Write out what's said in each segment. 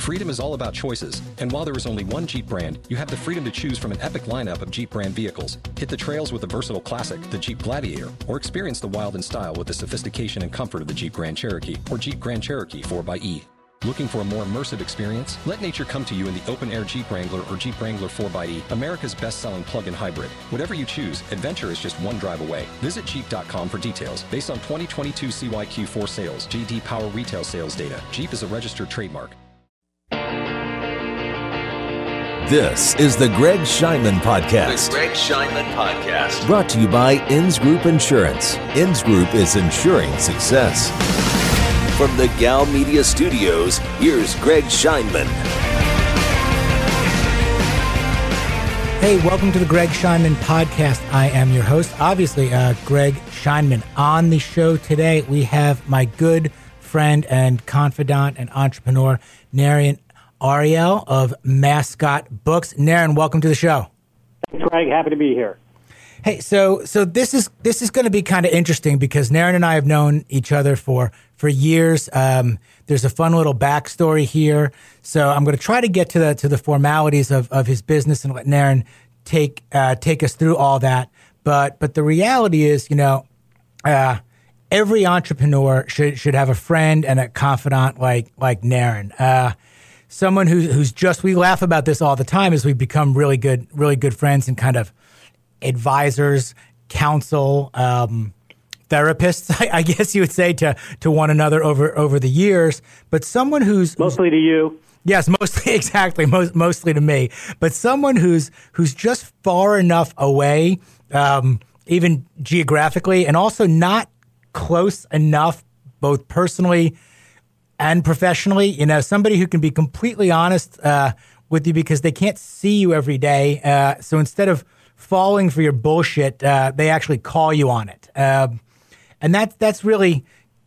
Freedom is all about choices, and while there is only one Jeep brand, you have the freedom to choose from an epic lineup of Jeep brand vehicles. Hit the trails with the versatile classic, the Jeep Gladiator, or experience the wild in style with the sophistication and comfort of the Jeep Grand Cherokee or Jeep Grand Cherokee 4xE. Looking for a more immersive experience? Let nature come to you in the open air Jeep Wrangler or Jeep Wrangler 4xE, America's best selling plug in hybrid. Whatever you choose, adventure is just one drive away. Visit Jeep.com for details. Based on 2022 CYQ4 sales, JD Power retail sales data, Jeep is a registered trademark. This is the Greg Scheinman Podcast. The Greg Scheinman Podcast. Brought to you by INSGroup Insurance. INSGroup is insuring success. From the Gal Media Studios, here's Greg Scheinman. Hey, welcome to the Greg Scheinman Podcast. I am your host, obviously, uh, Greg Scheinman. On the show today, we have my good friend and confidant and entrepreneur, Naren Aryal of Mascot Books. Naren, welcome to the show. Thanks, Greg. Happy to be here. Hey, so so this is this is going to be kind of interesting because Naren and I have known each other for for years. Um, there's a fun little backstory here, so I'm going to try to get to the to the formalities of, of his business and let Naren take uh, take us through all that. But but the reality is, you know, uh, every entrepreneur should should have a friend and a confidant like like Naren. Uh, someone who, who's just we laugh about this all the time as we become really good really good friends and kind of advisors counsel um, therapists I, I, guess you would say to to one another over over the years. But someone who's mostly to you. Yes mostly exactly. Most, mostly to me. But someone who's who's just far enough away um, even geographically and also not close enough both personally and professionally. You know, somebody who can be completely honest uh, with you because they can't see you every day. Uh, so instead of falling for your bullshit, uh, they actually call you on it. Um, and that's that's really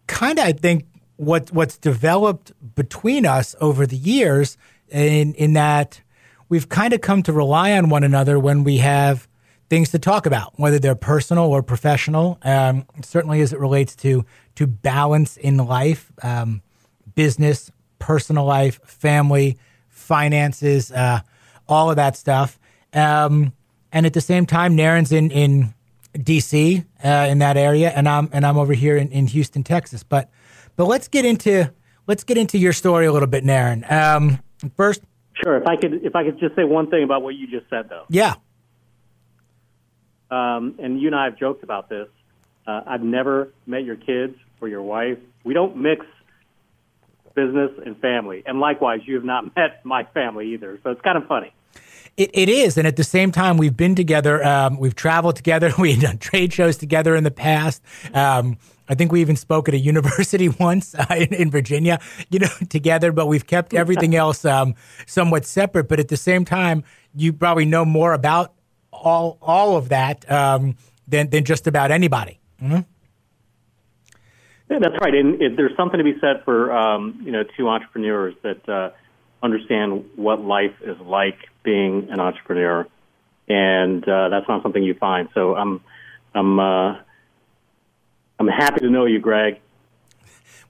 kind of, I think, what what's developed between us over the years. In in that we've kind of come to rely on one another when we have things to talk about, whether they're personal or professional. Um, certainly, as it relates to to balance in life. Um, business, personal life, family, finances, uh, all of that stuff. Um, and at the same time, Naren's in in DC uh, in that area, and I'm and I'm over here in, in Houston, Texas. But but let's get into let's get into your story a little bit, Naren. Um, first, sure. If I could if I could just say one thing about what you just said, though. Yeah. Um, and you and I have joked about this. Uh, I've never met your kids or your wife. We don't mix business, and family. And likewise, you have not met my family either. So it's kind of funny. It, it is, and at the same time, we've been together. Um, we've traveled together. We've done trade shows together in the past. Um, I think we even spoke at a university once uh, in, in, Virginia, you know, together. But we've kept everything else um, somewhat separate. But at the same time, you probably know more about all all of that um, than than just about anybody. Mm-hmm. Yeah, that's right. And it, there's something to be said for um, you know two entrepreneurs that uh, understand what life is like being an entrepreneur, and uh, that's not something you find. So I'm I'm uh, I'm happy to know you, Greg.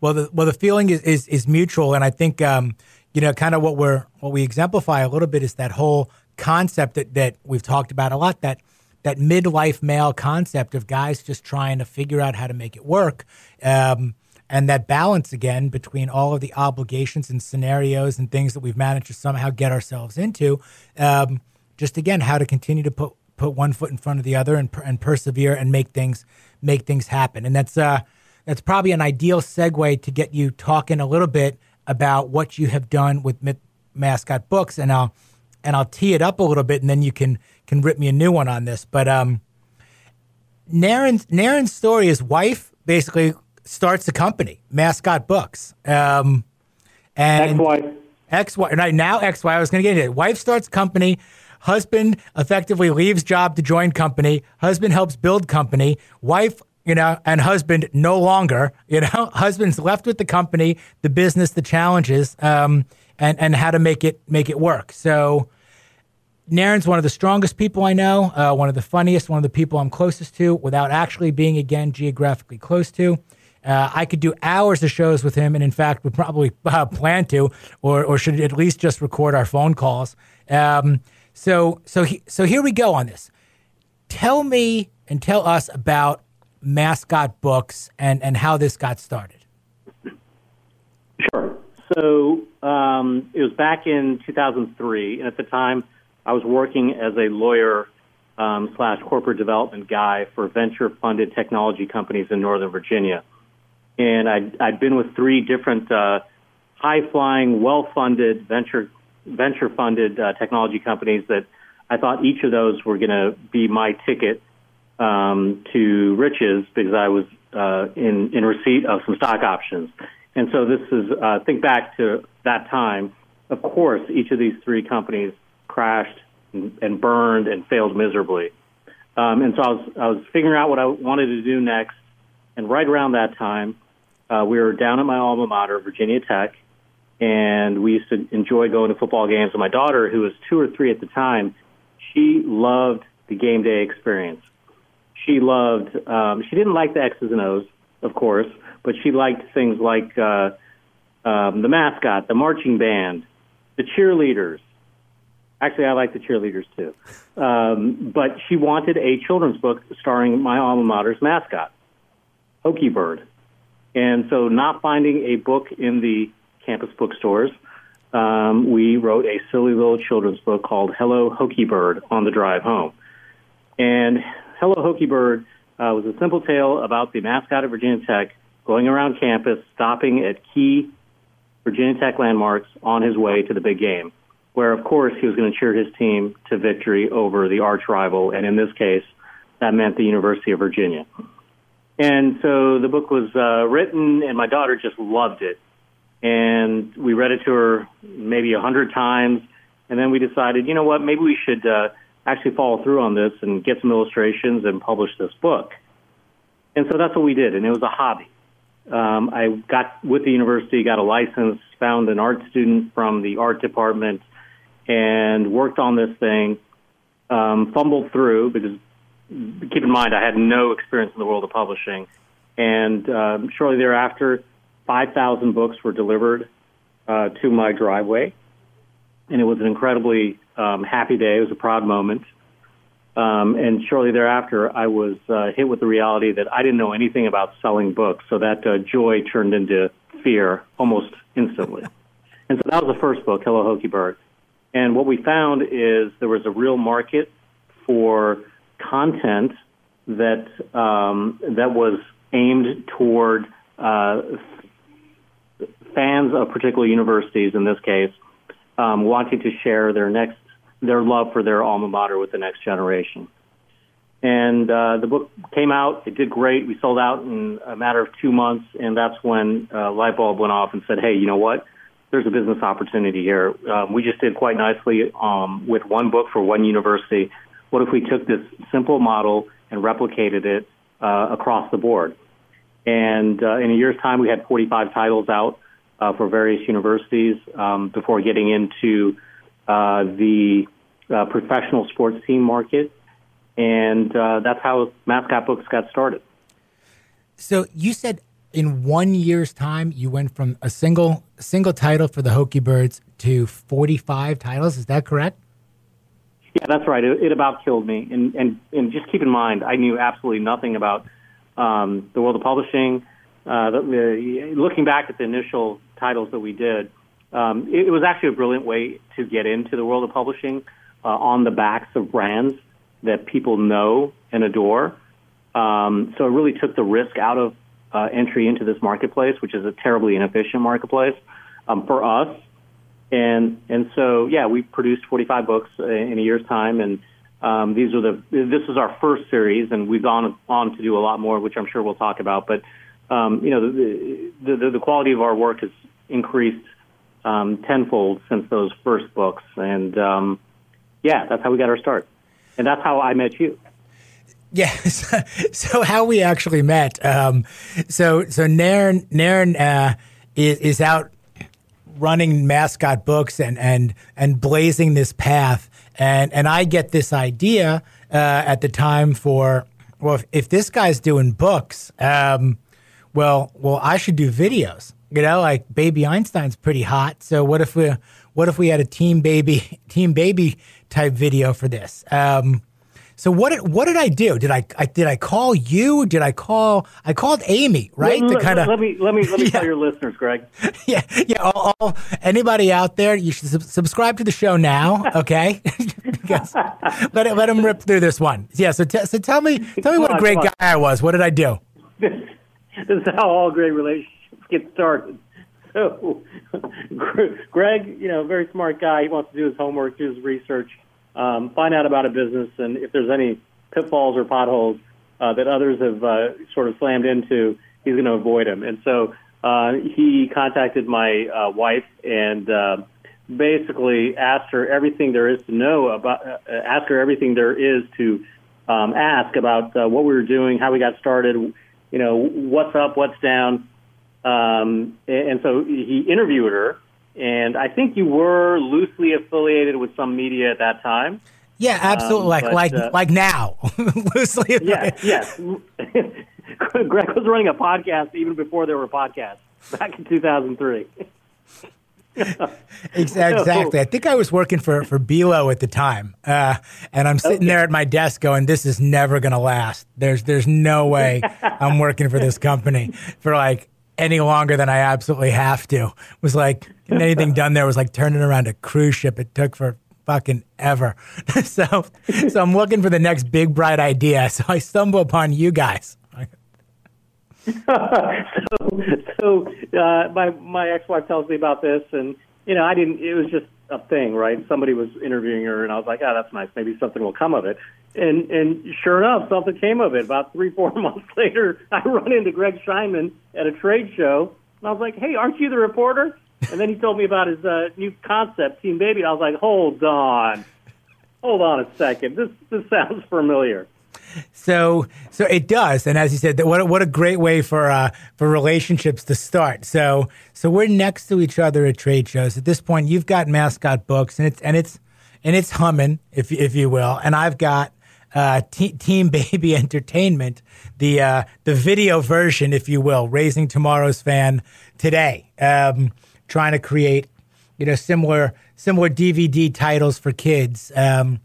Well, the well the feeling is is, is mutual, and I think um, you know kind of what we're what we exemplify a little bit is that whole concept that that we've talked about a lot that that midlife male concept of guys just trying to figure out how to make it work. Um, and that balance again between all of the obligations and scenarios and things that we've managed to somehow get ourselves into. Um, just again, how to continue to put put one foot in front of the other and, and persevere and make things make things happen. And that's uh, that's probably an ideal segue to get you talking a little bit about what you have done with Mascot Books, and I'll and I'll tee it up a little bit, and then you can can rip me a new one on this. But um, Naren's Naren's story, his wife basically starts a company, Mascot Books. Um, and ex-wife. Ex-wife. Right now, ex-wife. I was going to get into it. Wife starts company. Husband effectively leaves job to join company. Husband helps build company. Wife, you know, and husband no longer. You know, husband's left with the company, the business, the challenges, um, and and how to make it make it work. So Naren's one of the strongest people I know, uh, one of the funniest, one of the people I'm closest to, without actually being again geographically close to. Uh, I could do hours of shows with him, and in fact, would probably uh, plan to, or or should at least just record our phone calls. Um, so so he, so here we go on this. Tell me and tell us about mascot books and and how this got started. Sure. So um, it was back in 2003, and at the time, I was working as a lawyer um, slash corporate development guy for venture funded technology companies in Northern Virginia. And I'd, I'd been with three different uh, high flying, well funded venture venture funded uh, technology companies that I thought each of those were going to be my ticket um, to riches because I was uh, in in receipt of some stock options. And so this is uh, think back to that time. Of course, each of these three companies crashed and, burned and failed miserably. Um, and so I was I was figuring out what I wanted to do next. And right around that time, uh, we were down at my alma mater, Virginia Tech, and we used to enjoy going to football games. And my daughter, who was two or three at the time, she loved the game day experience. She loved. Um, she didn't like the X's and O's, of course, but she liked things like uh, um, the mascot, the marching band, the cheerleaders. Actually, I like the cheerleaders too. Um, but she wanted a children's book starring my alma mater's mascot, Hokie Bird. And so, not finding a book in the campus bookstores, um, we wrote a silly little children's book called Hello Hokie Bird on the drive home. And Hello Hokie Bird uh, was a simple tale about the mascot of Virginia Tech going around campus, stopping at key Virginia Tech landmarks on his way to the big game, where, of course, he was going to cheer his team to victory over the arch rival, and in this case, that meant the University of Virginia. And so the book was uh, written, and my daughter just loved it. And we read it to her maybe a hundred times, and then we decided, you know what, maybe we should uh, actually follow through on this and get some illustrations and publish this book. And so that's what we did, and it was a hobby. Um, I got with the university, got a license, found an art student from the art department, and worked on this thing. Um, fumbled through because keep in mind I had no experience in the world of publishing, and um, shortly thereafter, five thousand books were delivered uh, to my driveway, and it was an incredibly um, happy day. It was a proud moment. Um, and shortly thereafter, I was uh, hit with the reality that I didn't know anything about selling books. So that uh, joy turned into fear almost instantly. and so that was the first book, Hello Hokie Bird. And what we found is there was a real market for content that um, that was aimed toward uh, fans of particular universities. In this case, um, wanting to share their next their love for their alma mater with the next generation. And uh, the book came out. It did great. We sold out in a matter of two months, and that's when uh, light bulb went off and said, "Hey, you know what? There's a business opportunity here. Um, we just did quite nicely um, with one book for one university. What if we took this simple model and replicated it uh, across the board? And uh, in a year's time, we had 45 titles out uh, for various universities um, before getting into uh, the uh, professional sports team market, and uh, that's how mascot books got started. So you said in one year's time you went from a single single title for the Hokie Birds to forty five titles. Is that correct? Yeah, that's right. It, it about killed me, and, and and just keep in mind, I knew absolutely nothing about um, the world of publishing. Uh, the, the, looking back at the initial titles that we did, um, it, it was actually a brilliant way to get into the world of publishing uh, on the backs of brands that people know and adore. Um, so it really took the risk out of uh, entry into this marketplace, which is a terribly inefficient marketplace um, for us. And and so yeah, we produced 45 books in a year's time, and um, these are the this is our first series, and we've gone on to do a lot more, which I'm sure we'll talk about. But um, you know, the, the the quality of our work has increased um, tenfold since those first books, and um, yeah, that's how we got our start, and that's how I met you. Yes. so how we actually met. Um, so so Naren Naren uh, is, is out running mascot books and and and blazing this path, and and I get this idea uh, at the time for well, if, if, this guy's doing books, um, well, well, I should do videos. You know, like Baby Einstein's pretty hot. So what if we, what if we had a team baby, team baby type video for this? Um, so what did what did I do? Did I, I did I call you? Did I call? I called Amy, right? Let, kind of let me let me let me Yeah. tell your listeners, Greg. yeah yeah. All, all, anybody out there, you should sub- subscribe to the show now, okay? because let let him rip through this one. Yeah. So t- so tell me tell me what a great guy. I was. What did I do? this is how all great relationships get started. So, Gre- Greg, you know, very smart guy. He wants to do his homework, do his research, um, find out about a business, and if there's any pitfalls or potholes uh, that others have uh, sort of slammed into, he's going to avoid them. And so uh, he contacted my uh, wife and uh, basically asked her everything there is to know about, uh, asked her everything there is to um, ask about uh, what we were doing, how we got started, you know, what's up, what's down. Um, and, and so he interviewed her, and I think you were loosely affiliated with some media at that time. Yeah, absolutely. Um, like but, like uh, like now, loosely. Yes, yes. Greg was running a podcast even before there were podcasts back in 2003. Exactly. I think I was working for for Belo at the time, uh, and I'm sitting there at my desk going, "This is never going to last. There's there's no way I'm working for this company for like any longer than I absolutely have to." It was like getting anything done there was like turning around a cruise ship. It took for fucking ever. so so I'm looking for the next big bright idea. So I stumble upon you guys. so uh, my my ex-wife tells me about this, and you know, I didn't. It was just a thing, right? Somebody was interviewing her, and I was like, "Oh, that's nice. Maybe something will come of it." And and sure enough, something came of it. About three, four months later, I run into Greg Scheinman at a trade show, and I was like, "Hey, aren't you the reporter?" And then he told me about his uh, new concept, Team Baby. I was like, "Hold on, hold on a second. This this sounds familiar." So, so it does, and as you said, what a, what a great way for uh, for relationships to start. So, so we're next to each other at trade shows. At this point, you've got mascot books, and it's and it's and it's humming, if if you will, and I've got uh, Te- Team Baby Entertainment, the uh, the video version, if you will, raising tomorrow's fan today, um, trying to create you know similar similar DVD titles for kids. Um,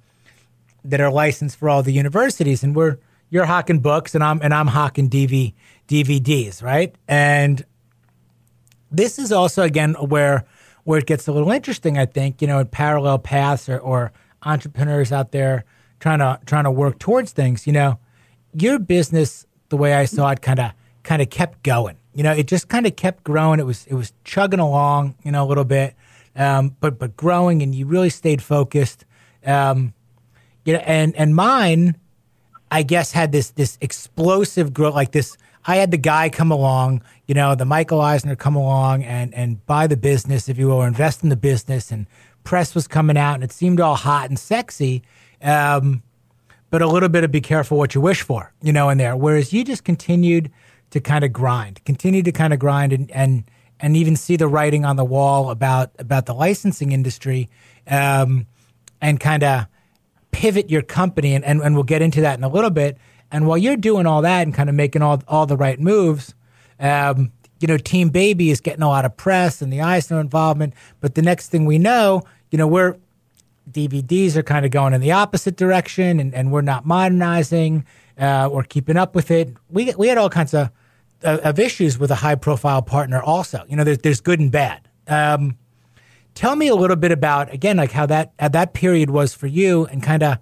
that are licensed for all the universities, and we're you're hawking books, and I'm and I'm hawking DV, DVDs, right? And this is also again where where it gets a little interesting. I think you know, in parallel paths or, or entrepreneurs out there trying to trying to work towards things. You know, your business, the way I saw it, kind of kind of kept going. You know, it just kind of kept growing. It was it was chugging along, you know, a little bit, um, but but growing, and you really stayed focused. Um, you know, and and mine, I guess, had this this explosive growth, like this. I had the guy come along, you know, the Michael Eisner come along and and buy the business, if you will, or invest in the business, and press was coming out, and it seemed all hot and sexy. Um, but a little bit of be careful what you wish for, you know, in there. Whereas you just continued to kind of grind, continue to kind of grind and, and, and even see the writing on the wall about, about the licensing industry, um, and kind of pivot your company. And, and, and we'll get into that in a little bit. And while you're doing all that and kind of making all, all the right moves, um, you know, Team Baby is getting a lot of press and the Eisner involvement. But the next thing we know, you know, we're, DVDs are kind of going in the opposite direction, and, and we're not modernizing uh, or keeping up with it. We we had all kinds of of issues with a high profile partner. Also, you know, there's there's good and bad. Um, tell me a little bit about again, like how that uh, that period was for you, and kind of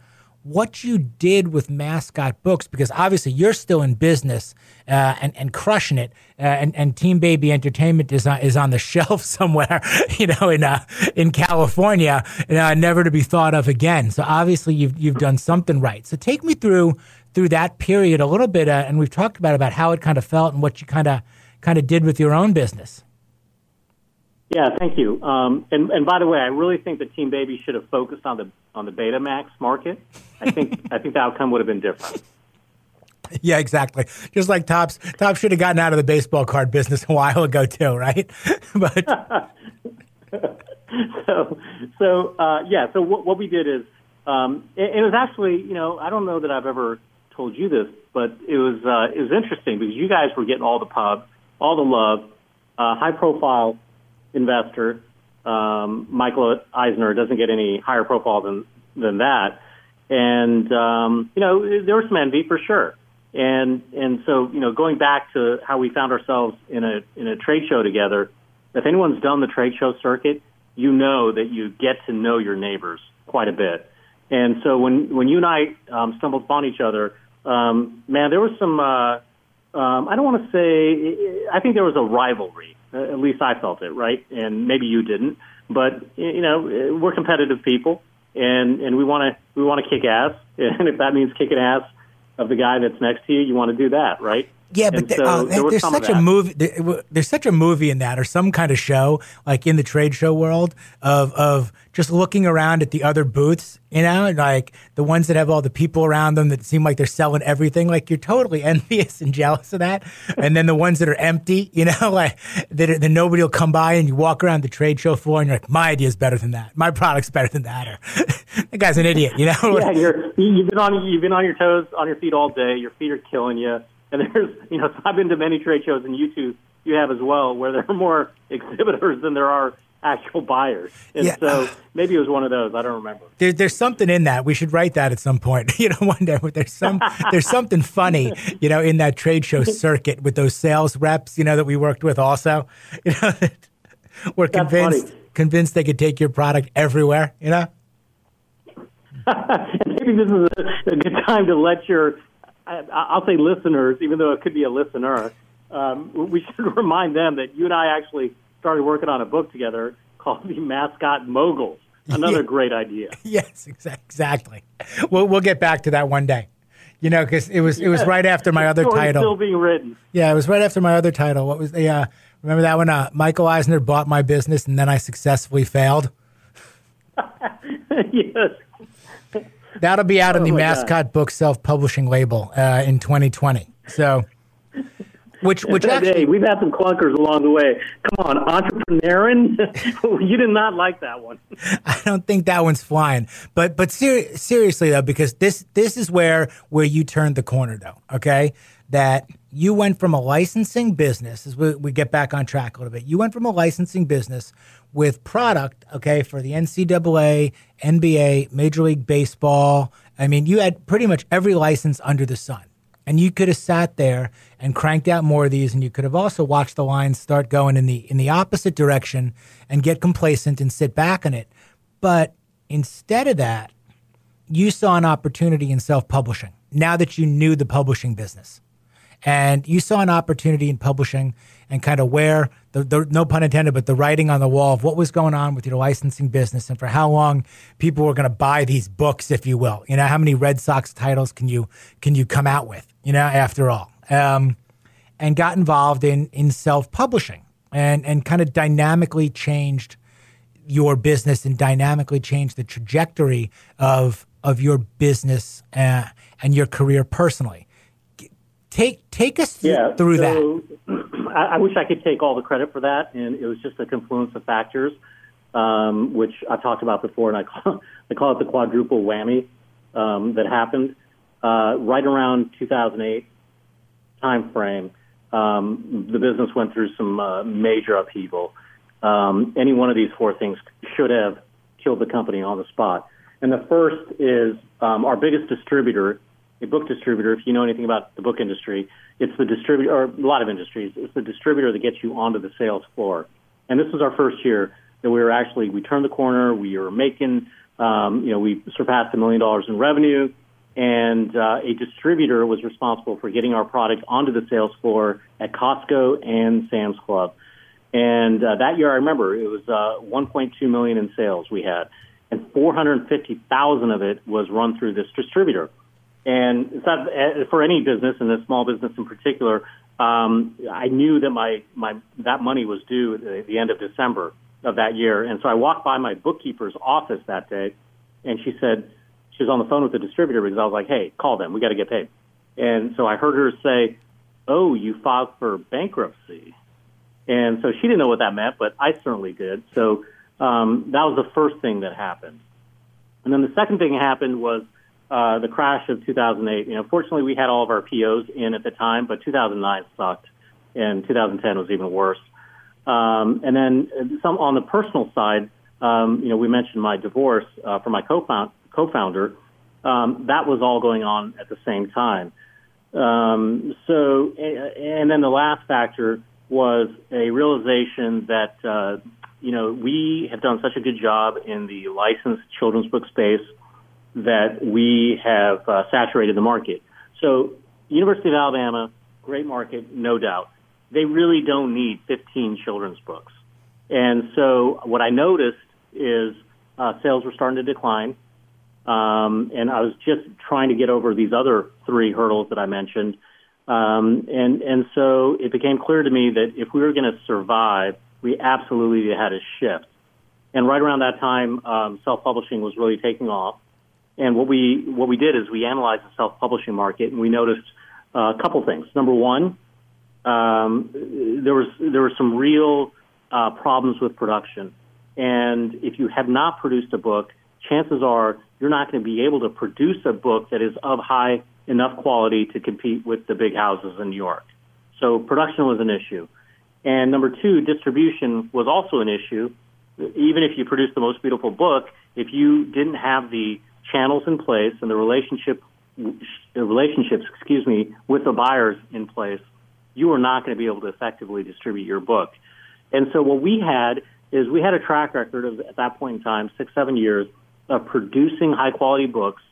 what you did with mascot books because obviously you're still in business uh, and and crushing it uh, and and Team Baby Entertainment is on, is on the shelf somewhere you know in uh, in California uh, never to be thought of again. So obviously you've you've done something right. So take me through through that period a little bit uh, and we've talked about about how it kind of felt and what you kind of kind of did with your own business Yeah, thank you. Um, and, and by the way, I really think that Team Baby should have focused on the on the Betamax market. I think I think the outcome would have been different. yeah exactly just like Topps Topps should have gotten out of the baseball card business a while ago too right but so so uh, yeah. So what, what we did is um, it, it was actually you know I don't know that I've ever told you this, but it was uh, it was interesting because you guys were getting all the pub. all the love. Uh, high profile investor, um, Michael Eisner doesn't get any higher profile than than that. And um, you know, there was some envy for sure. And and so you know, going back to how we found ourselves in a in a trade show together. If anyone's done the trade show circuit, you know that you get to know your neighbors quite a bit. And so when when you and I um, stumbled upon each other, um, man, there was some. Uh, um, I don't want to say. I think there was a rivalry. Uh, at least I felt it, right? And maybe you didn't. But you know, we're competitive people, and and we want to we want to kick ass. And if that means kicking ass of the guy that's next to you, you want to do that, right? Yeah, but there, uh, there there's such a movie. There, there's such a movie in that, or some kind of show, like in the trade show world, of of just looking around at the other booths, you know, like the ones that have all the people around them that seem like they're selling everything. Like you're totally envious and jealous of that. And then the ones that are empty, you know, like that, that nobody will come by and you walk around the trade show floor and you're like, my idea is better than that. My product's better than that. Or that guy's an idiot, you know? yeah, you're, you've been on, you've been on your toes, on your feet all day. Your feet are killing you. And there's, you know, I've been to many trade shows and you two, you have as well, where there are more exhibitors than there are actual buyers. And yeah. so maybe it was one of those. I don't remember. There, there's something in that. We should write that at some point. You know, one day. There's some there's something funny. You know, in that trade show circuit with those sales reps. You know that we worked with also. You know, that we're convinced convinced they could take your product everywhere. You know. maybe this is a, a, good time to let your I, will say listeners, even though it could be a listener. Um, we should remind them that you and I actually started working on a book together called The Mascot Moguls. Another yeah. great idea. Yes, exactly. We'll we'll get back to that one day. You know, because it was it was right after my other title. Still being written. Yeah, it was right after my other title. What was the? Uh, remember that one? Uh, Michael Eisner bought my business, and then I successfully failed. yes. That'll be out oh in the Mascot God. Book self publishing label uh, in 2020. So which, which actually, hey, we've had some clunkers along the way. Come on, entrepreneuring, you did not like that one. I don't think that one's flying. But but ser- seriously though, because this this is where where you turned the corner though. Okay, that you went from a licensing business as we, we get back on track a little bit. You went from a licensing business with product, okay, for the NCAA, NBA, Major League Baseball. I mean, you had pretty much every license under the sun. And you could have sat there and cranked out more of these, and you could have also watched the lines start going in the in the opposite direction and get complacent and sit back on it. But instead of that, you saw an opportunity in self-publishing. Now that you knew the publishing business, and you saw an opportunity in publishing and kind of where the, the, no pun intended, but the writing on the wall of what was going on with your licensing business and for how long people were going to buy these books, if you will. You know, how many Red Sox titles can you can you come out with? You know, after all, um, and got involved in in self publishing and and kind of dynamically changed your business and dynamically changed the trajectory of of your business uh, and your career personally. Take take us yeah, through so, that. I, I, wish I could take all the credit for that, and it was just a confluence of factors, um, which I've talked about before, and I call, I call it the quadruple whammy um, that happened uh, right around 2008 time frame. Um, the business went through some uh, major upheaval. Um, any one of these four things should have killed the company on the spot. And the first is um, our biggest distributor a book distributor, if you know anything about the book industry, it's the distributor, or a lot of industries, it's the distributor that gets you onto the sales floor. And this was our first year that we were actually, we turned the corner, we were making, um, you know, we surpassed a million dollars in revenue, and uh, a distributor was responsible for getting our product onto the sales floor at Costco and Sam's Club. And uh, that year, I remember it was uh, 1.2 million in sales we had, and 450,000 of it was run through this distributor. And it's not uh, for any business, and a small business in particular. Um, I knew that my, my that money was due at the, the end of December of that year, and so I walked by my bookkeeper's office that day, and she said she was on the phone with the distributor because I was like, "Hey, call them. We got to get paid." And so I heard her say, "Oh, you filed for bankruptcy," and so she didn't know what that meant, but I certainly did. So um, that was the first thing that happened, and then the second thing that happened was uh, the crash of 2008. You know, fortunately, we had all of our POs in at the time, but 2009 sucked. and 2010 was even worse. Um, and then some on the personal side, um, you know, we mentioned my divorce uh, from my co-found, co-founder. Um, that was all going on at the same time. Um, so, and then the last factor was a realization that, uh, you know, we have done such a good job in the licensed children's book space that we have uh, saturated the market. So, University of Alabama, great market, no doubt. They really don't need 15 children's books. And so, what I noticed is uh, sales were starting to decline. Um, and I was just trying to get over these other three hurdles that I mentioned. Um, and, and so it became clear to me that if we were going to survive, we absolutely had to shift. And right around that time, um, self-publishing was really taking off. And what we what we did is we analyzed the self-publishing market, and we noticed uh, a couple things. Number one, um, there was there were some real uh, problems with production, and if you have not produced a book, chances are you're not going to be able to produce a book that is of high enough quality to compete with the big houses in New York. So production was an issue. And number two, distribution was also an issue. Even if you produced the most beautiful book, if you didn't have the channels in place and the relationship relationships, excuse me, with the buyers in place, you are not going to be able to effectively distribute your book. And so what we had is we had a track record of at that point in time, six, seven years of producing high quality books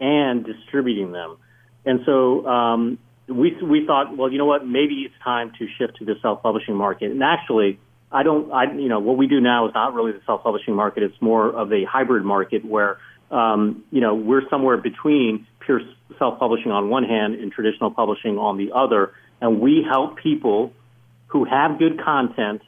and distributing them. And so um, we we thought, well, you know what? Maybe it's time to shift to the self publishing market. And actually, I don't. I you know what we do now is not really the self publishing market. It's more of a hybrid market where um, you know we're somewhere between pure self publishing on one hand and traditional publishing on the other, and we help people who have good content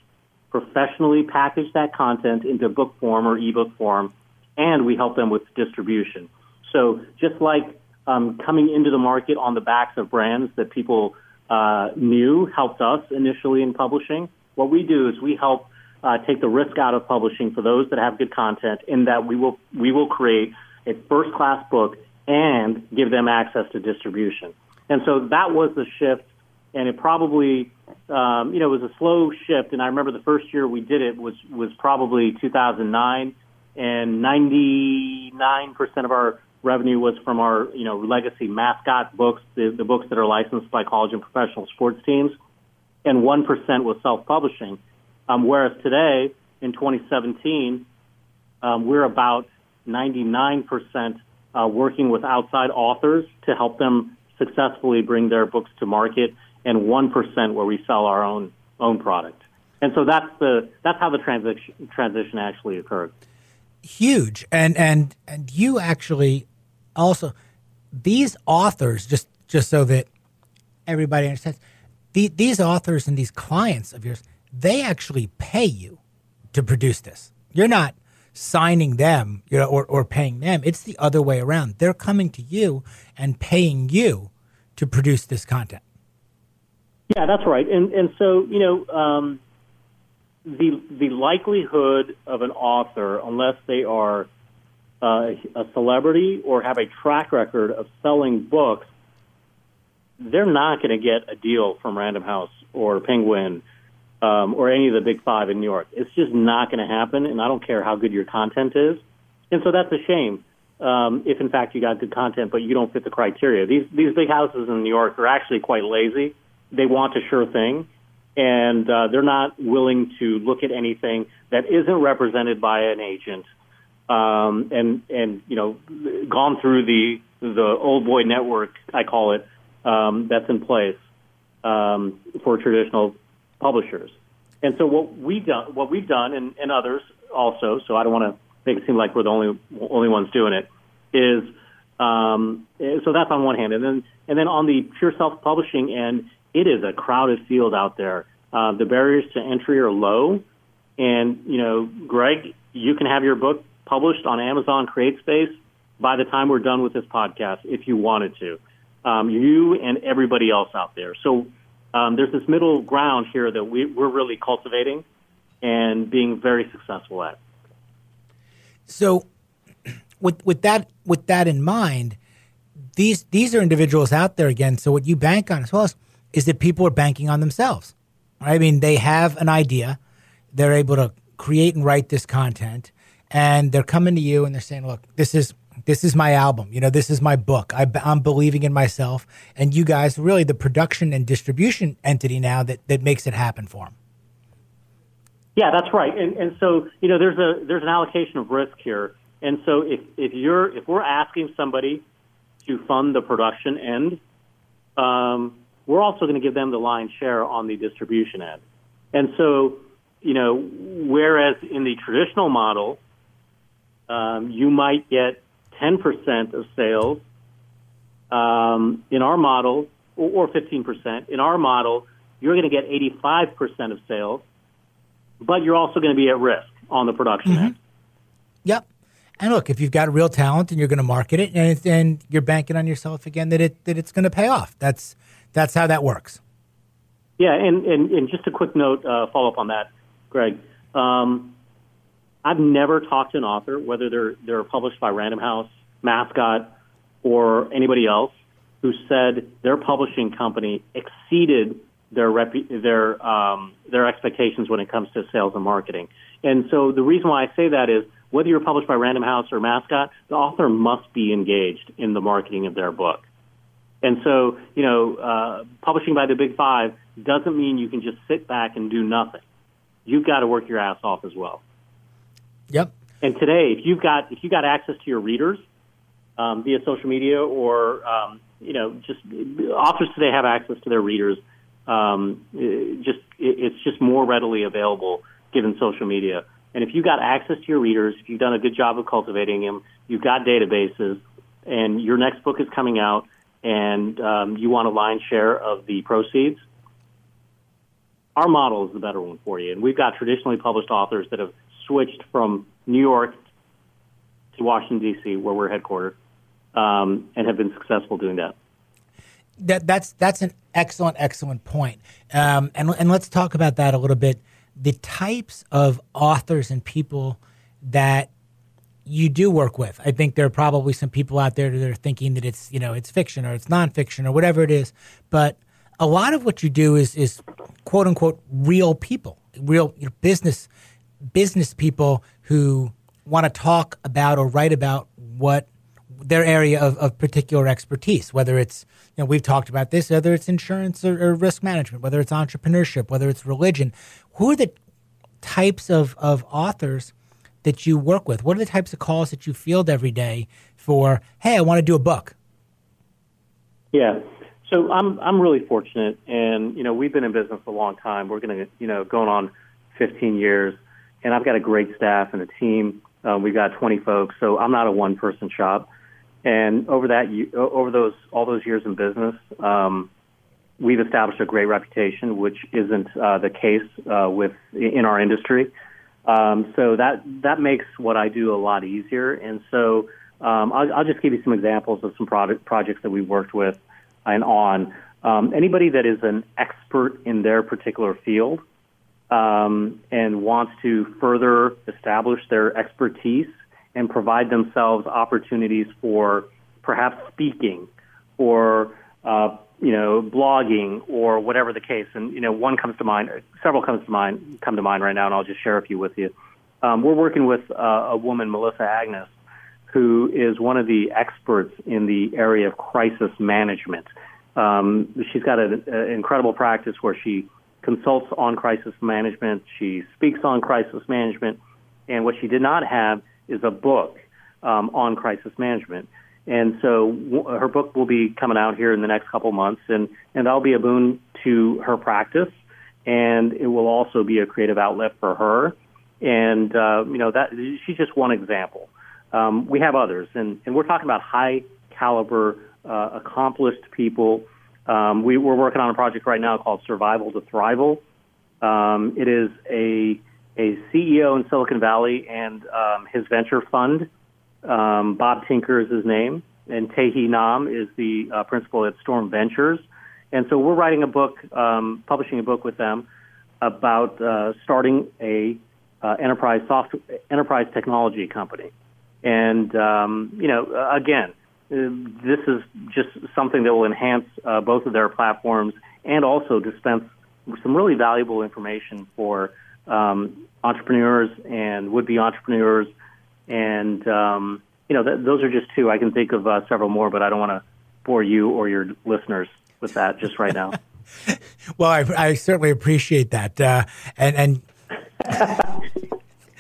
professionally package that content into book form or ebook form, and we help them with distribution. So just like um, coming into the market on the backs of brands that people uh, knew helped us initially in publishing. What we do is we help uh, take the risk out of publishing for those that have good content, in that we will we will create a first class book and give them access to distribution. And so that was the shift, and it probably um, you know was a slow shift. And I remember the first year we did it was was probably 2009, and 99 percent of our revenue was from our, you know, legacy mascot books, the, the books that are licensed by college and professional sports teams, and 1% was self-publishing. Um, whereas today, in 2017, um, we're about 99% uh, working with outside authors to help them successfully bring their books to market, and 1% where we sell our own own product. And so that's the that's how the transition transition actually occurred huge and and and you actually also these authors just just so that everybody understands the, these authors and these clients of yours they actually pay you to produce this. You're not signing them you know or, or paying them. It's the other way around. They're coming to you and paying you to produce this content. Yeah that's right. And and so you know um, the the likelihood of an author, unless they are uh, a celebrity or have a track record of selling books, they're not going to get a deal from Random House or Penguin um, or any of the big five in New York. It's just not going to happen, and I don't care how good your content is. And so that's a shame. Um, if in fact you got good content, but you don't fit the criteria. These these big houses in New York are actually quite lazy. They want a sure thing, and uh, they're not willing to look at anything that isn't represented by an agent, um, and and you know, gone through the the old boy network, I call it, um, that's in place um, for traditional publishers. And so what we done, what we've done, and, and others also. So I don't want to make it seem like we're the only only ones doing it. Is um, so that's on one hand, and then and then on the pure self publishing end, it is a crowded field out there. Uh, the barriers to entry are low, and you know, Greg, you can have your book published on Amazon CreateSpace by the time we're done with this podcast, if you wanted to. Um, you and everybody else out there. So um, there's this middle ground here that we, we're really cultivating and being very successful at. So, with with that with that in mind, these these are individuals out there again. So what you bank on as well as is that people are banking on themselves. I mean, they have an idea, they're able to create and write this content, and they're coming to you and they're saying, "Look, this is this is my album. You know, this is my book. I, am believing in myself, and you guys really the production and distribution entity now that that makes it happen for them." Yeah, that's right. And and so you know, there's a there's an allocation of risk here. And so if if you're if we're asking somebody to fund the production end, um, we're also going to give them the lion's share on the distribution end. And so, you know, whereas in the traditional model, um, you might get 10% of sales. Um, in our model, or, or 15%, in our model, you're going to get 85% of sales, but you're also going to be at risk on the production mm-hmm. end. Yep. And look, if you've got real talent and you're going to market it, and, and you're banking on yourself again that it that it's going to pay off. That's that's how that works. Yeah, and and, and just a quick note, uh, follow up on that, Greg. Um, I've never talked to an author, whether they're they're published by Random House, Mascot, or anybody else, who said their publishing company exceeded their their um, their expectations when it comes to sales and marketing. And so the reason why I say that is whether you're published by Random House or Mascot, the author must be engaged in the marketing of their book. And so, you know, uh, publishing by the Big Five doesn't mean you can just sit back and do nothing. You've got to work your ass off as well. Yep. And today, if you've got if you got access to your readers um, via social media or um, you know, just authors today have access to their readers. Um, it just it, it's just more readily available given social media. And if you've got access to your readers, if you've done a good job of cultivating them, you've got databases, and your next book is coming out, and um, you want a lion's share of the proceeds, our model is the better one for you. And we've got traditionally published authors that have switched from New York to Washington, D.C., where we're headquartered, um, and have been successful doing that. That, that's that's an excellent excellent point. Um, and and let's talk about that a little bit the types of authors and people that you do work with. I think there are probably some people out there that are thinking that it's you know it's fiction or it's nonfiction or whatever it is, but a lot of what you do is is quote unquote real people, real business business people who want to talk about or write about what their area of, of particular expertise, whether it's, you know, we've talked about this, whether it's insurance or, or risk management, whether it's entrepreneurship, whether it's religion. Who are the types of, of authors that you work with? What are the types of calls that you field every day for, hey, I want to do a book? Yeah. So I'm I'm really fortunate, and you know we've been in business a long time. We're going to you know going on 15 years, and I've got a great staff and a team. Um, we've got 20 folks, so I'm not a one person shop. And over that, over those all those years in business, um, we've established a great reputation, which isn't uh, the case uh, with in our industry. Um, so that that makes what I do a lot easier. And so um, I'll, I'll, just give you some examples of some product projects that we've worked with and on. Um, anybody that is an expert in their particular field um, and wants to further establish their expertise and provide themselves opportunities for perhaps speaking or uh, you know blogging or whatever the case. And you know, one comes to mind, several comes to mind come to mind right now, and I'll just share a few with you. Um, we're working with uh, a woman, Melissa Agnes, who is one of the experts in the area of crisis management. Um, she's got an incredible practice where she consults on crisis management. She speaks on crisis management, and what she did not have is a book um, on crisis management. And so w- her book will be coming out here in the next couple months, and, and that'll be a boon to her practice, and it will also be a creative outlet for her. And uh, you know that she's just one example. Um, we have others, and, and we're talking about high caliber, uh, accomplished people. Um, we, we're working on a project right now called Survival to Thrival. Um, it is a a CEO in Silicon Valley and um, his venture fund. Um, Bob Tinker is his name, and Tae Nahm is the uh, principal at Storm Ventures. And so we're writing a book, um, publishing a book with them about uh, starting a uh, enterprise software, enterprise technology company. And um, you know, again, uh, this is just something that will enhance uh, both of their platforms and also dispense some really valuable information for um, entrepreneurs and would-be entrepreneurs, and um, you know th- those are just two. I can think of uh, several more, but I don't want to bore you or your listeners with that just right now. well, I, I, certainly appreciate that, uh, and and.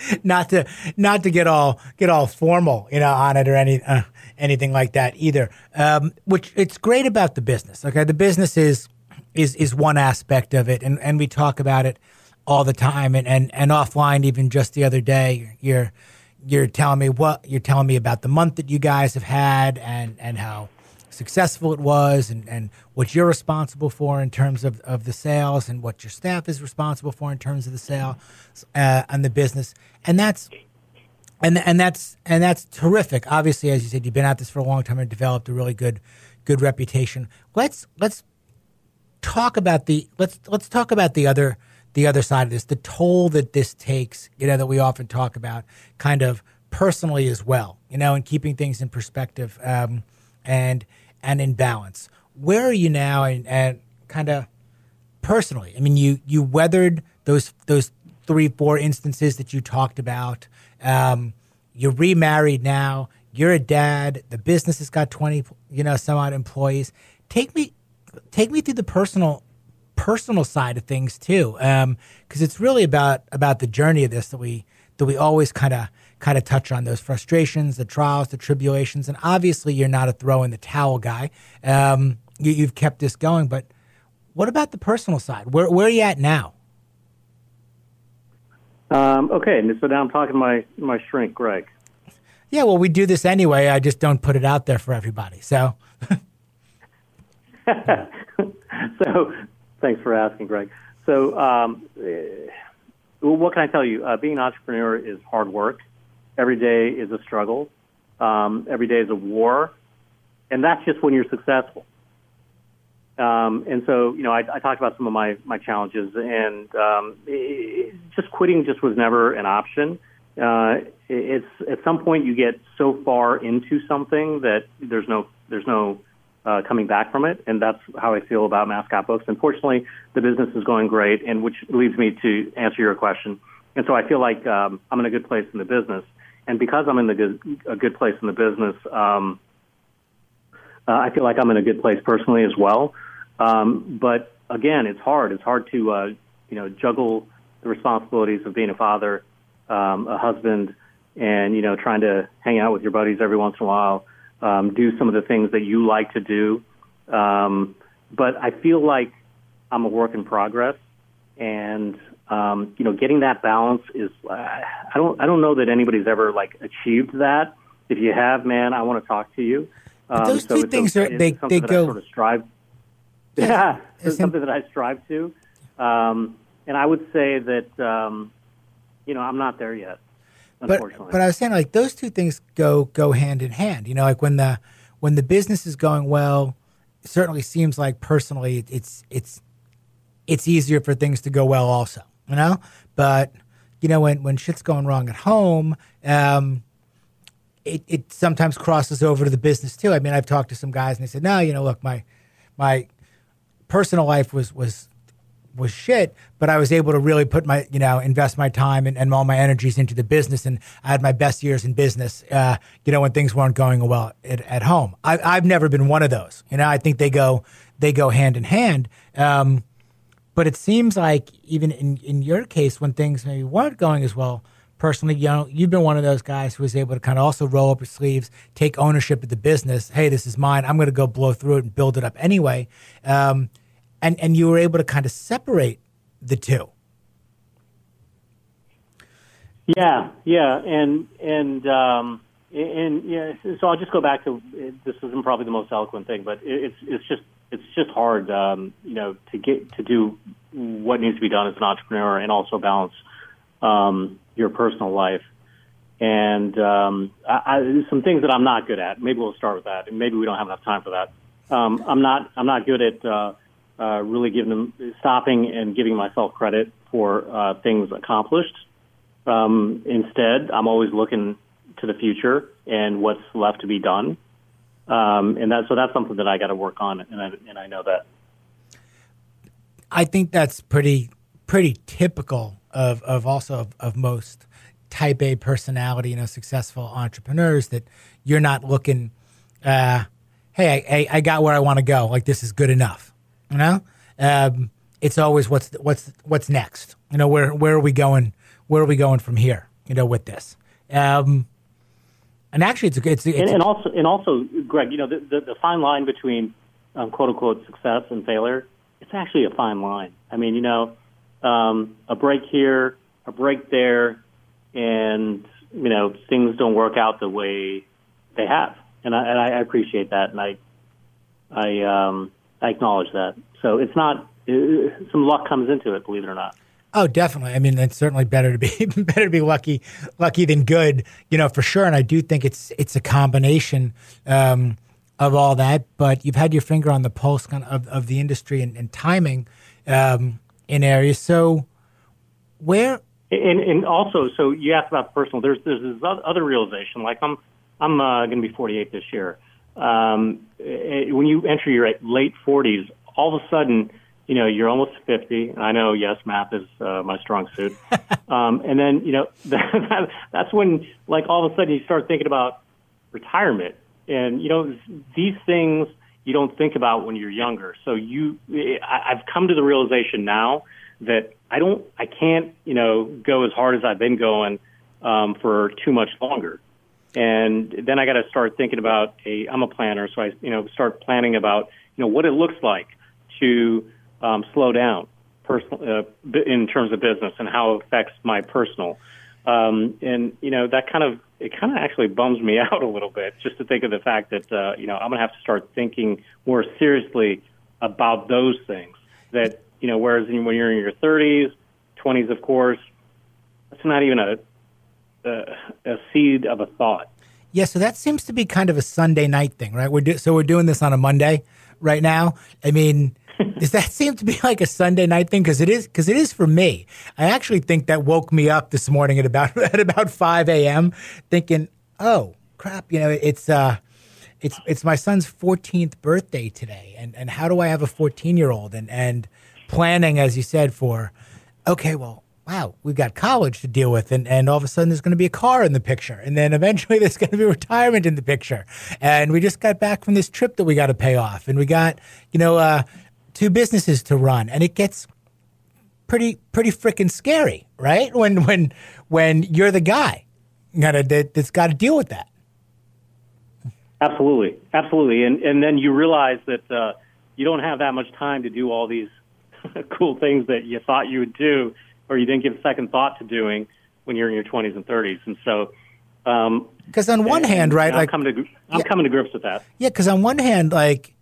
not to not to get all get all formal, you know, on it or any uh, anything like that either. Um, which it's great about the business. Okay, the business is is is one aspect of it, and and we talk about it all the time, and and and offline. Even just the other day, you're you're telling me what you're telling me about the month that you guys have had, and and how successful it was and, and what you're responsible for in terms of, of the sales and what your staff is responsible for in terms of the sale uh, and the business. And that's and and that's and that's terrific. Obviously, as you said, you've been at this for a long time and developed a really good good reputation. Let's let's talk about the let's let's talk about the other the other side of this, the toll that this takes. You know that we often talk about, kind of personally as well. You know, and keeping things in perspective um, and and in balance. Where are you now, and, and kind of personally? I mean, you you weathered those those three four instances that you talked about. Um, you're remarried now. You're a dad. The business has got twenty, you know, some odd employees. Take me, take me through the personal, personal side of things too, because um, it's really about about the journey of this that we that we always kind of kind of touch on those frustrations, the trials, the tribulations, and obviously you're not a throw in the towel guy. Um, you, have kept this going, but what about the personal side? Where where are you at now? Um, okay, so now I'm talking to my my shrink, Greg. Yeah, well, we do this anyway. I just don't put it out there for everybody. So. so, thanks for asking, Greg. So, um, uh, what can I tell you? Uh, being an entrepreneur is hard work. Every day is a struggle. Um, every day is a war, and that's just when you're successful. Um, and so, you know, I, I, talked about some of my, my challenges, and um, it, just quitting just was never an option. Uh, it's at some point you get so far into something that there's no there's no uh, coming back from it, and that's how I feel about Mascot Books. Unfortunately, the business is going great, and which leads me to answer your question. And so I feel like um, I'm in a good place in the business, and because I'm in the good, a good place in the business, um, uh, I feel like I'm in a good place personally as well. Um, but again, it's hard. It's hard to uh, you know juggle the responsibilities of being a father, um, a husband, and you know trying to hang out with your buddies every once in a while, um, do some of the things that you like to do. Um, but I feel like I'm a work in progress, and um, you know, getting that balance is uh, I don't I don't know that anybody's ever like achieved that. If you have, man, I want to talk to you. Um, those two so things are they they go sort of strive yeah, it's something that I strive to. Um, and I would say that, um, you know, I'm not there yet. But, but I was saying like those two things go go hand in hand. You know, like when the when the business is going well, it certainly seems like personally it's it's it's easier for things to go well also. You know, but you know when when shit's going wrong at home, um, it it sometimes crosses over to the business too. I mean, I've talked to some guys and they said, no, you know, look, my my personal life was was was shit, but I was able to really put my, you know, invest my time and, and all my energies into the business. And I had my best years in business, uh, you know, when things weren't going well at, at home. I, I've never been one of those. You know, I think they go, they go hand in hand. Um, but it seems like even in, in your case, when things maybe weren't going as well, personally, you know, you've been one of those guys who was able to kind of also roll up your sleeves, take ownership of the business. Hey, this is mine. I'm going to go blow through it and build it up anyway. Um, and and you were able to kind of separate the two. Yeah, yeah, and and um, and yeah. So I'll just go back to this. Isn't probably the most eloquent thing, but it's it's just it's just hard, um, you know, to get to do what needs to be done as an entrepreneur and also balance um, your personal life. And um, I, I, some things that I'm not good at. Maybe we'll start with that, and maybe we don't have enough time for that. Um, I'm not. I'm not good at uh, uh, really giving them stopping and giving myself credit for uh, things accomplished. Um, instead, I'm always looking to the future and what's left to be done. Um, and that so that's something that I got to work on, and I, and I know that. I think that's pretty pretty typical of of also of, of most type A personality, you know, successful entrepreneurs that you're not looking, uh, hey, I, I, got where I want to go. Like this is good enough, you know. Um, it's always what's what's what's next. You know, where where are we going? Where are we going from here? You know, with this. Um, and actually, it's it's, it's and, and also and also, Greg, you know, the the, the fine line between um, quote unquote success and failure. It's actually a fine line. I mean, you know, um, a break here, a break there, and you know things don't work out the way they have, and I, and I appreciate that, and I I um, I acknowledge that. So it's not uh, some luck comes into it, believe it or not. Oh, definitely. I mean, it's certainly better to be better to be lucky lucky than good, you know, for sure. And I do think it's it's a combination um, of all that. But you've had your finger on the pulse of, of the industry and, and timing um, in areas. So where and, and also, so you asked about personal. There's there's this other realization. Like I'm I'm uh, going to be 48 this year. Um, eh, when you enter your late 40s, all of a sudden, you know, you're almost 50. I know, yes, math is uh, my strong suit. um, and then, you know, that, that's when, like, all of a sudden you start thinking about retirement. And, you know, these things you don't think about when you're younger. So you, I, I've come to the realization now that I don't, I can't, you know, go as hard as I've been going um, for too much longer. And then I got to start thinking about a. I'm a planner, so I, you know, start planning about, you know, what it looks like to um, slow down personal uh, in terms of business and how it affects my personal. Um, and you know, that kind of it kind of actually bums me out a little bit just to think of the fact that uh, you know I'm going to have to start thinking more seriously about those things that you know, whereas when you're in your 30s, 20s, of course, that's not even a, a, a seed of a thought. Yeah, so that seems to be kind of a Sunday night thing, right? We're do- so we're doing this on a Monday right now. I mean, does that seem to be like a Sunday night thing? Because it is. Because it is for me. I actually think that woke me up this morning at about at about five a.m. thinking, "Oh crap!" You know, it's uh, it's it's my son's 14th birthday today, and and how do I have a 14 year old? And and planning, as you said, for, okay, well, wow, we've got college to deal with, and, and all of a sudden there's going to be a car in the picture, and then eventually there's going to be retirement in the picture, and we just got back from this trip that we got to pay off, and we got you know uh, two businesses to run, and it gets pretty pretty freaking scary, right? When when when you're the guy gotta, that, that's got to deal with that. Absolutely, absolutely, and and then you realize that uh, you don't have that much time to do all these cool things that you thought you would do or you didn't give second thought to doing when you're in your 20s and 30s. And so, because um, on one and, hand, right, I'm like coming to I'm yeah, coming to grips with that. Yeah, because on one hand, like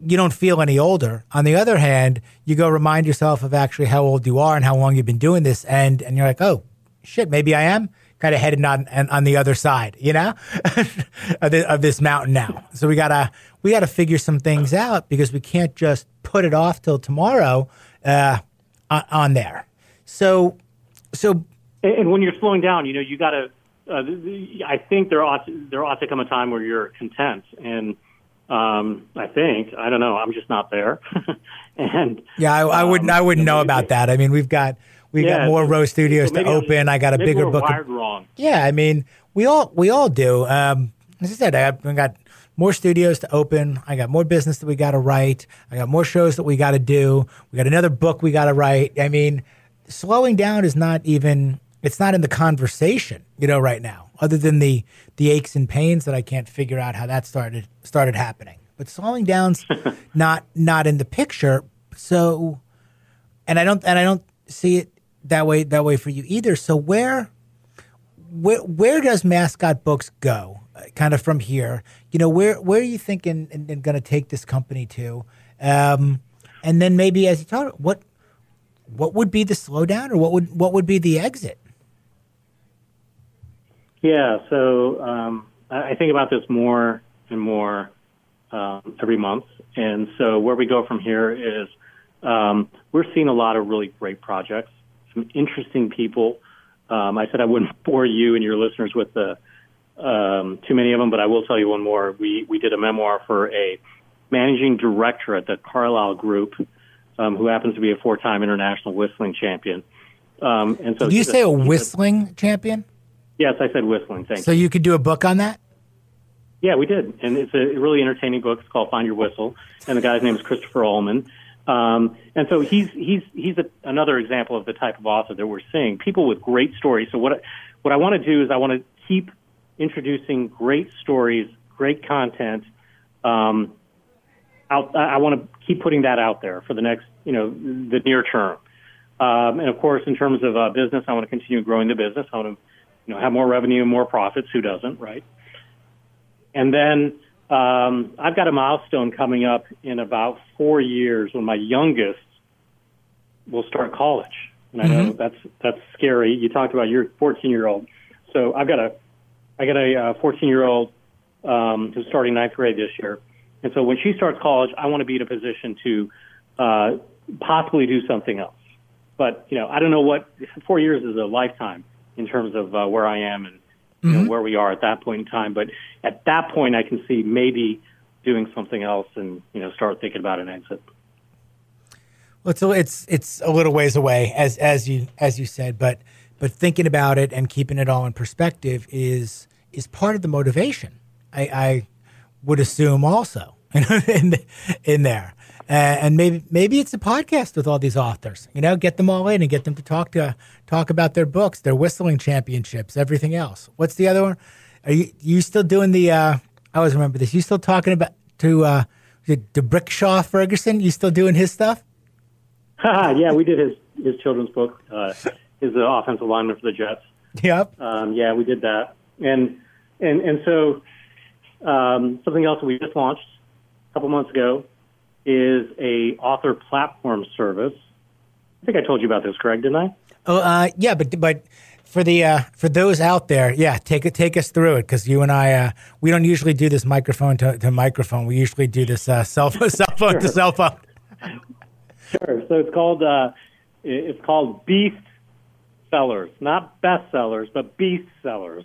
you don't feel any older. On the other hand, you go remind yourself of actually how old you are and how long you've been doing this, and and you're like, oh shit, maybe I am kind of headed on on the other side, you know, of, the, of this mountain now. So we gotta we gotta figure some things out because we can't just put it off till tomorrow uh, on, on there. So so and, and when you're slowing down, you know, you gotta. Uh, I think there ought to, there ought to come a time where you're content and. Um, I think I don't know. I'm just not there. and yeah, I, I wouldn't. I wouldn't um, know about that. I mean, we've got we yeah, got more row studios so to open. I got a bigger book. Wired wrong. Yeah, I mean, we all we all do. Um, as I said, I got more studios to open. I got more business that we got to write. I got more shows that we got to do. We got another book we got to write. I mean, slowing down is not even. It's not in the conversation, you know, right now. Other than the the aches and pains that I can't figure out how that started started happening. But slowing down's not not in the picture. So, and I don't and I don't see it that way that way for you either. So where where where does mascot books go? Uh, kind of from here, you know, where where are you thinking and, and going to take this company to? Um, and then maybe as you talk, what what would be the slowdown, or what would what would be the exit? Yeah, so um, I think about this more and more um, every month, and so where we go from here is um, we're seeing a lot of really great projects some interesting people. Um, I said I wouldn't bore you and your listeners with the um, too many of them, but I will tell you one more. We we did a memoir for a managing director at the Carlyle Group, um, who happens to be a four-time international whistling champion. Um, and so Did you say a he's whistling champion? Yes, I said whistling. Thank So you. So you could do a book on that? Yeah, we did, and it's a really entertaining book. It's called Find Your Whistle, and the guy's name is Christopher Ullman. Um, and so he's he's he's a, another example of the type of author that we're seeing. People with great stories. So what I, what I want to do is I want to keep introducing great stories, great content. Um, out, I want to keep putting that out there for the next, you know, the near term. Um, and of course, in terms of uh, business, I want to continue growing the business. I want to, you know, have more revenue, and more profits. Who doesn't, right? And then um, I've got a milestone coming up in about four years when my youngest will start college. And I know that's that's scary. You talked about your 14 year old. So I've got a I got a 14 year old um, who's starting ninth grade this year. And so when she starts college, I want to be in a position to uh, possibly do something else. But you know, I don't know what four years is a lifetime in terms of uh, where I am and you know, where we are at that point in time. But at that point, I can see maybe doing something else and you know start thinking about an exit. Well, it's a, it's it's a little ways away, as as you as you said, but but thinking about it and keeping it all in perspective is is part of the motivation. I, I would assume also in in there, uh, and maybe maybe it's a podcast with all these authors. You know, get them all in and get them to talk to talk about their books, their whistling championships, everything else. What's the other one? Are you you still doing the? Uh, I always remember this. You still talking about to uh, the Brickashaw Ferguson? You still doing his stuff? yeah, we did his his children's book. Uh, his offensive lineman for the Jets. Yep. Um, yeah, we did that, and and and so um, something else that we just launched a couple months ago is a author platform service. I think I told you about this, Greg, didn't I? Oh, uh, yeah, but but for the uh, for those out there, yeah, take it take us through it because you and I uh, we don't usually do this microphone to, to microphone. We usually do this uh, cell phone cell phone to cell phone. Sure. So it's called uh, it's called Beast Sellers, not best sellers, but Beast Sellers.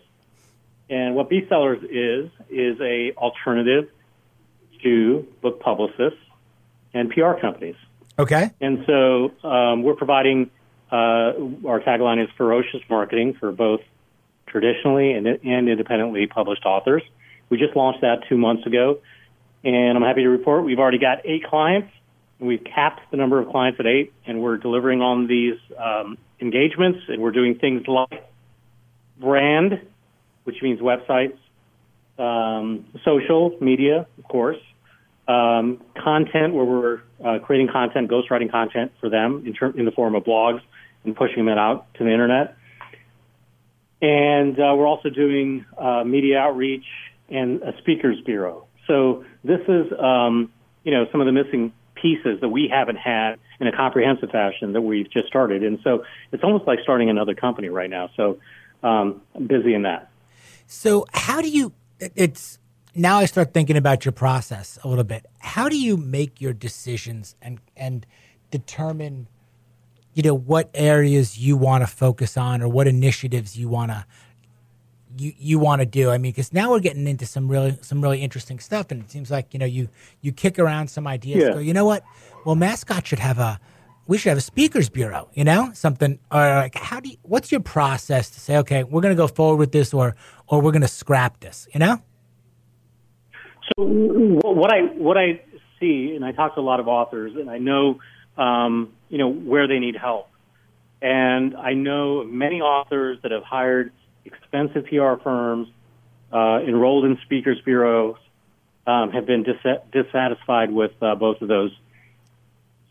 And what Beast Sellers is is a alternative to book publicists and PR companies. Okay. And so um, we're providing uh, our tagline is ferocious marketing for both traditionally and, and independently published authors. We just launched that two months ago, and I'm happy to report we've already got eight clients. And we've capped the number of clients at eight, and we're delivering on these um, engagements, and we're doing things like brand, which means websites, um, social media, of course, um, content where we're uh, creating content, ghostwriting content for them in, ter- in the form of blogs and pushing them out to the internet. And uh, we're also doing uh, media outreach and a speakers bureau. So this is, um, you know, some of the missing pieces that we haven't had in a comprehensive fashion that we've just started. And so it's almost like starting another company right now. So um, I'm busy in that. So how do you? It's now I start thinking about your process a little bit. How do you make your decisions and and determine, you know, what areas you want to focus on or what initiatives you want to you you want to do? I mean, because now we're getting into some really some really interesting stuff, and it seems like you know you you kick around some ideas. Yeah. Go, you know what? Well, mascot should have a we should have a speakers bureau. You know, something or like how do you? What's your process to say, okay, we're going to go forward with this, or or we're going to scrap this? You know? So what I what I see, and I talk to a lot of authors, and I know um, you know where they need help, and I know many authors that have hired expensive PR firms, uh, enrolled in speakers bureaus, um, have been dis- dissatisfied with uh, both of those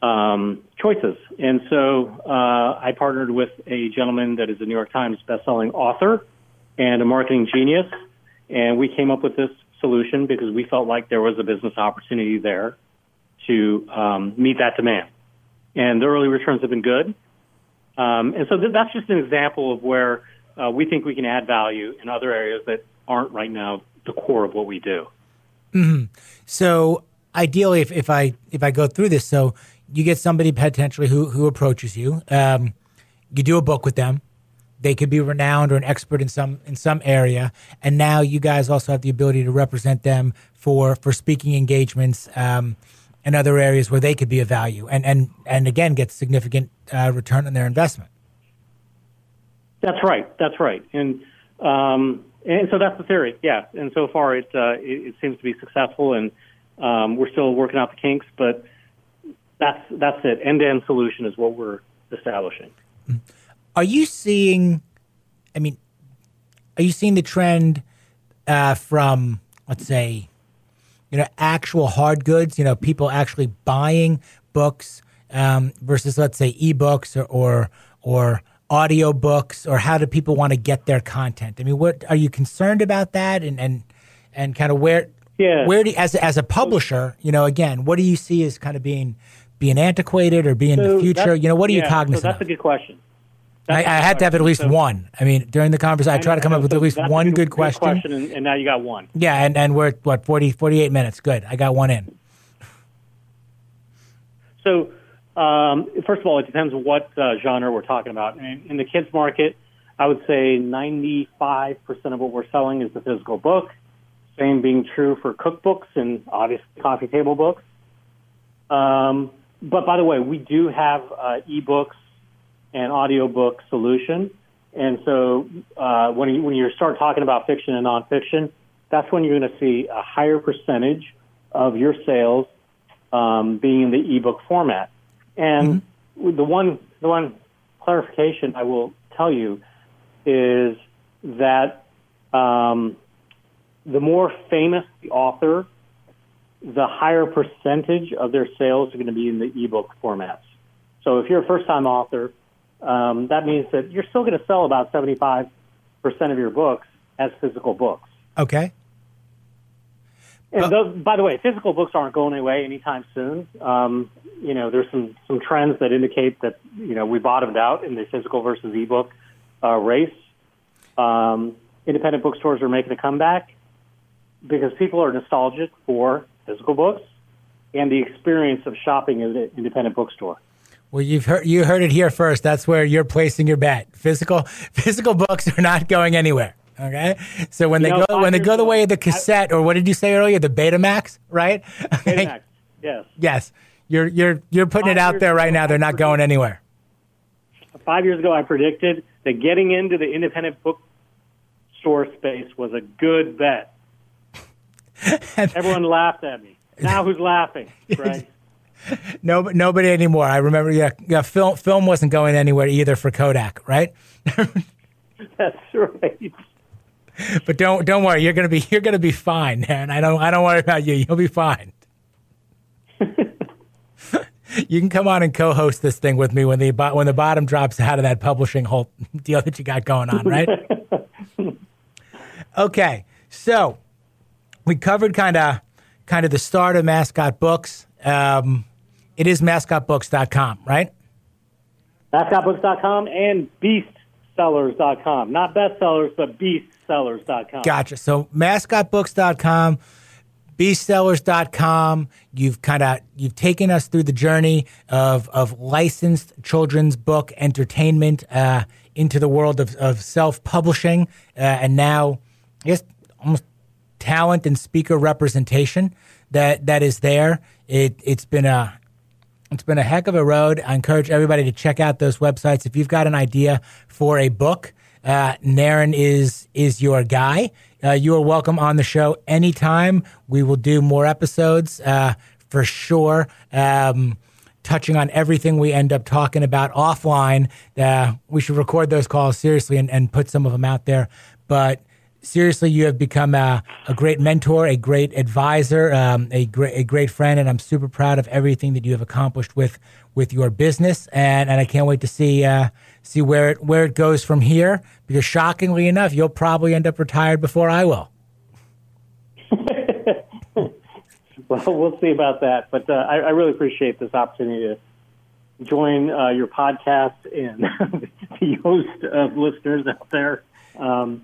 um, choices. And so uh, I partnered with a gentleman that is a New York Times bestselling author and a marketing genius, and we came up with this solution because we felt like there was a business opportunity there to um, meet that demand. And the early returns have been good. Um, and so th- that's just an example of where uh, we think we can add value in other areas that aren't right now the core of what we do. So ideally, if, if I if I go through this, so you get somebody potentially who who approaches you, um, you do a book with them. They could be renowned or an expert in some in some area, and now you guys also have the ability to represent them for for speaking engagements um, and other areas where they could be of value and and and again get significant uh, return on their investment. That's right. That's right. And um, and so that's the theory. Yeah. And so far, it uh, it, it, seems to be successful, and um, we're still working out the kinks, but that's that's it. End to end solution is what we're establishing. Are you seeing? I mean, are you seeing the trend uh, from let's say, you know, actual hard goods? You know, people actually buying books um, versus let's say ebooks or or, or audio books or how do people want to get their content? I mean, what are you concerned about that and and and kind of where yeah. where do as as a publisher, you know, again, what do you see as kind of being being antiquated or being so the future? You know, what are yeah, you cognizant? So that's of? a good question. I, I, had to have at least so, one. I mean, during the conversation, I, I try to come up with at least one good, good question. question and, and, now you got one. Yeah, and, and we're at, what, 40, 48 minutes. Good. I got one in. So um, first of all, it depends what uh, genre we're talking about. In, in the kids market, I would say 95% of what we're selling is the physical book. Same being true for cookbooks and obviously coffee table books. Um, but by the way, we do have uh, ebooks and audiobook solution. And so uh, when, you, when you start talking about fiction and nonfiction, that's when you're going to see a higher percentage of your sales um, being in the ebook format. And mm-hmm. the one the one clarification I will tell you is that um, the more famous the author, the higher percentage of their sales are going to be in the ebook formats. So if you're a first time author, um, that means that you're still going to sell about 75% of your books as physical books. Okay. And those, by the way, physical books aren't going away anytime soon. Um, you know, there's some some trends that indicate that you know we bottomed out in the physical versus ebook uh, race. Um, independent bookstores are making a comeback because people are nostalgic for physical books and the experience of shopping at an independent bookstore. Well, you've heard you heard it here first. That's where you're placing your bet. Physical physical books are not going anywhere. Okay, so when you they know, go when they go the way of the cassette, or what did you say earlier, the Betamax, right? Betamax, yes, yes. You're you're you're putting five it out there right now. They're not going anywhere. Five years ago, I predicted that getting into the independent bookstore space was a good bet. Everyone laughed at me. Now who's laughing, right? no, nobody anymore. I remember, yeah, yeah, film film wasn't going anywhere either for Kodak, right? That's right but don't don't worry. You're gonna be you're gonna be fine, man. I don't I don't worry about you. You'll be fine. you can come on and co-host this thing with me when the when the bottom drops out of that publishing whole deal that you got going on, right? okay, so we covered kind of kind of the start of Mascot Books. Um, it is mascotbooks.com, right? Mascotbooks.com and beastsellers.com. Not bestsellers, but beast beastsellers.com. Gotcha. So mascotbooks.com, beastsellers.com. You've kind of you've taken us through the journey of of licensed children's book entertainment uh, into the world of, of self publishing, uh, and now I guess almost talent and speaker representation that that is there. It it's been a it's been a heck of a road. I encourage everybody to check out those websites. If you've got an idea for a book, uh, Naren is is your guy. Uh, you are welcome on the show anytime. We will do more episodes uh, for sure. Um, touching on everything we end up talking about offline. Uh, we should record those calls seriously and, and put some of them out there. But seriously, you have become a, a great mentor, a great advisor, um, a great a great friend, and I'm super proud of everything that you have accomplished with with your business. And and I can't wait to see uh, see where it where it goes from here. Because shockingly enough, you'll probably end up retired before I will. well, we'll see about that. But uh, I, I, really appreciate this opportunity to join uh, your podcast and the host of listeners out there. Um,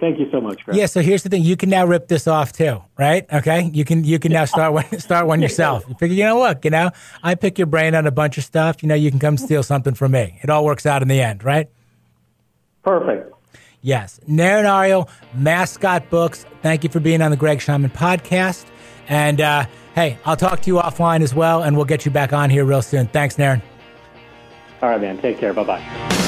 Thank you so much, Greg. Yeah. So here's the thing: you can now rip this off too, right? Okay. You can you can now start one start one yourself. You figure, you know, look, you know, I pick your brain on a bunch of stuff. You know, you can come steal something from me. It all works out in the end, right? Perfect. Yes. Naren Aryal, Mascot Books. Thank you for being on the Greg Scheinman podcast. And uh, hey, I'll talk to you offline as well, and we'll get you back on here real soon. Thanks, Naren. All right, man. Take care. Bye bye.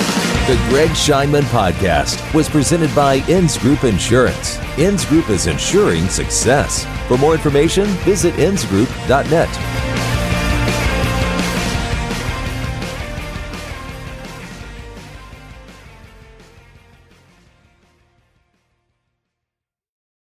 The Greg Scheinman Podcast was presented by INSGroup Insurance. INSGroup is insuring success. For more information, visit insgroup.net.